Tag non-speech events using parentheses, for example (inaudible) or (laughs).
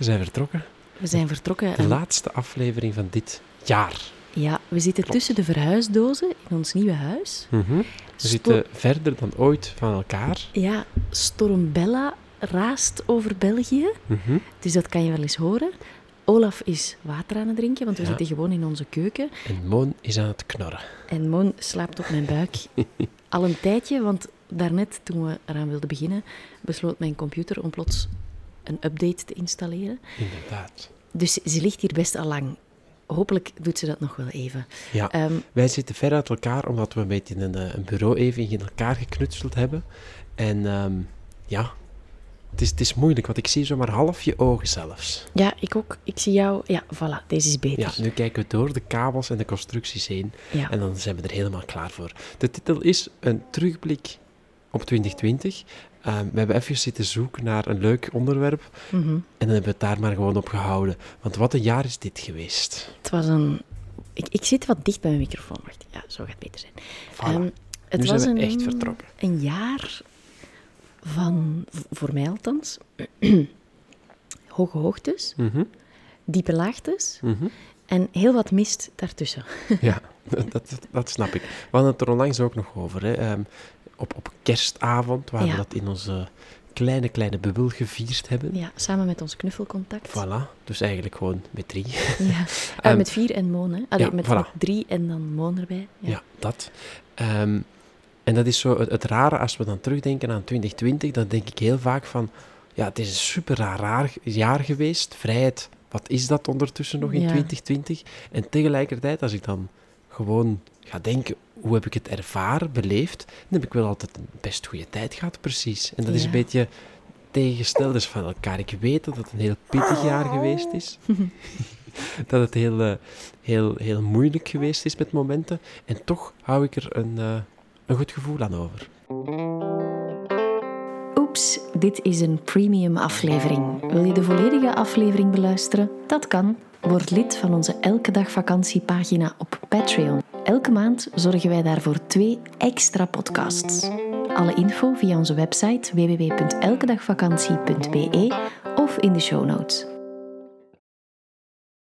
We zijn vertrokken. We zijn vertrokken De laatste aflevering van dit jaar. ja, we zitten tussen de verhuisdozen in ons nieuwe huis. Mhm. We zitten verder dan ooit van elkaar. Ja, Storm Bella raast over België, Mhm. dus dat kan je wel eens horen. Olaf is water aan het drinken, want we Ja. zitten gewoon in onze keuken. En Moon is aan het knorren. En Moon slaapt op mijn buik. (laughs) Al een tijdje, want daarnet toen we eraan wilden beginnen, besloot mijn computer om plots een update te installeren. Inderdaad. Dus ze ligt hier best al lang. Hopelijk doet ze dat nog wel even. Ja, Ehm, wij zitten ver uit elkaar omdat we een beetje een, eh, een bureau even in elkaar geknutseld hebben. En ehm, ja, het is, het is moeilijk, want ik zie zo maar half je ogen zelfs. ja, ik ook. Ik zie jou. Ja, voilà, deze is beter. Ja, nu kijken we door de kabels en de constructies heen. Ja. En dan zijn we er helemaal klaar voor. De titel is een terugblik op 2020. Ehm, we hebben even zitten zoeken naar een leuk onderwerp. Mhm. En dan hebben we het daar maar gewoon op gehouden. Want wat een jaar is dit geweest. Het was een... Ik, ik zit wat dicht bij mijn microfoon. Wacht, ja, zo gaat het beter zijn. Voilà. Ehm, het nu was zijn we een, echt vertrokken. een jaar van, voor mij althans, (clears throat) hoge hoogtes, Mhm, diepe laagtes mhm. en heel wat mist daartussen. Ja, (laughs) dat, dat, dat snap ik. We hadden het er onlangs ook nog over. Hè. Ehm, op, op kerstavond, waar Ja. we dat in onze kleine, kleine bubbel gevierd hebben. Ja, samen met ons knuffelcontact. Voilà, dus eigenlijk gewoon met drie. Ja. (laughs) Eh, Ehm, met vier en Moon, hè. Allee, ja, met, voilà. met drie en dan Moon erbij. Ja. Ja, dat. Ehm, en dat is zo het, het rare, als we dan terugdenken aan 2020, dan denk ik heel vaak van, ja, het is een super raar, raar jaar geweest. Vrijheid, wat is dat ondertussen nog in Ja. 2020? En tegelijkertijd, als ik dan gewoon ga denken, hoe heb ik het ervaren, beleefd, dan heb ik wel altijd een best goede tijd gehad, precies. En dat is Ja. een beetje tegengesteld van elkaar. Ik weet dat het een heel pittig jaar geweest is. (laughs) dat het heel, eh, heel, heel moeilijk geweest is met momenten. En toch hou ik er een, eh, een goed gevoel aan over. Oeps, dit is een premium aflevering. Wil je de volledige aflevering beluisteren? Dat kan. Word lid van onze Elke Dag Vakantiepagina op Patreon. Elke maand zorgen wij daarvoor twee extra podcasts. Alle info via onze website www.elkedagvakantie.be of in de show notes.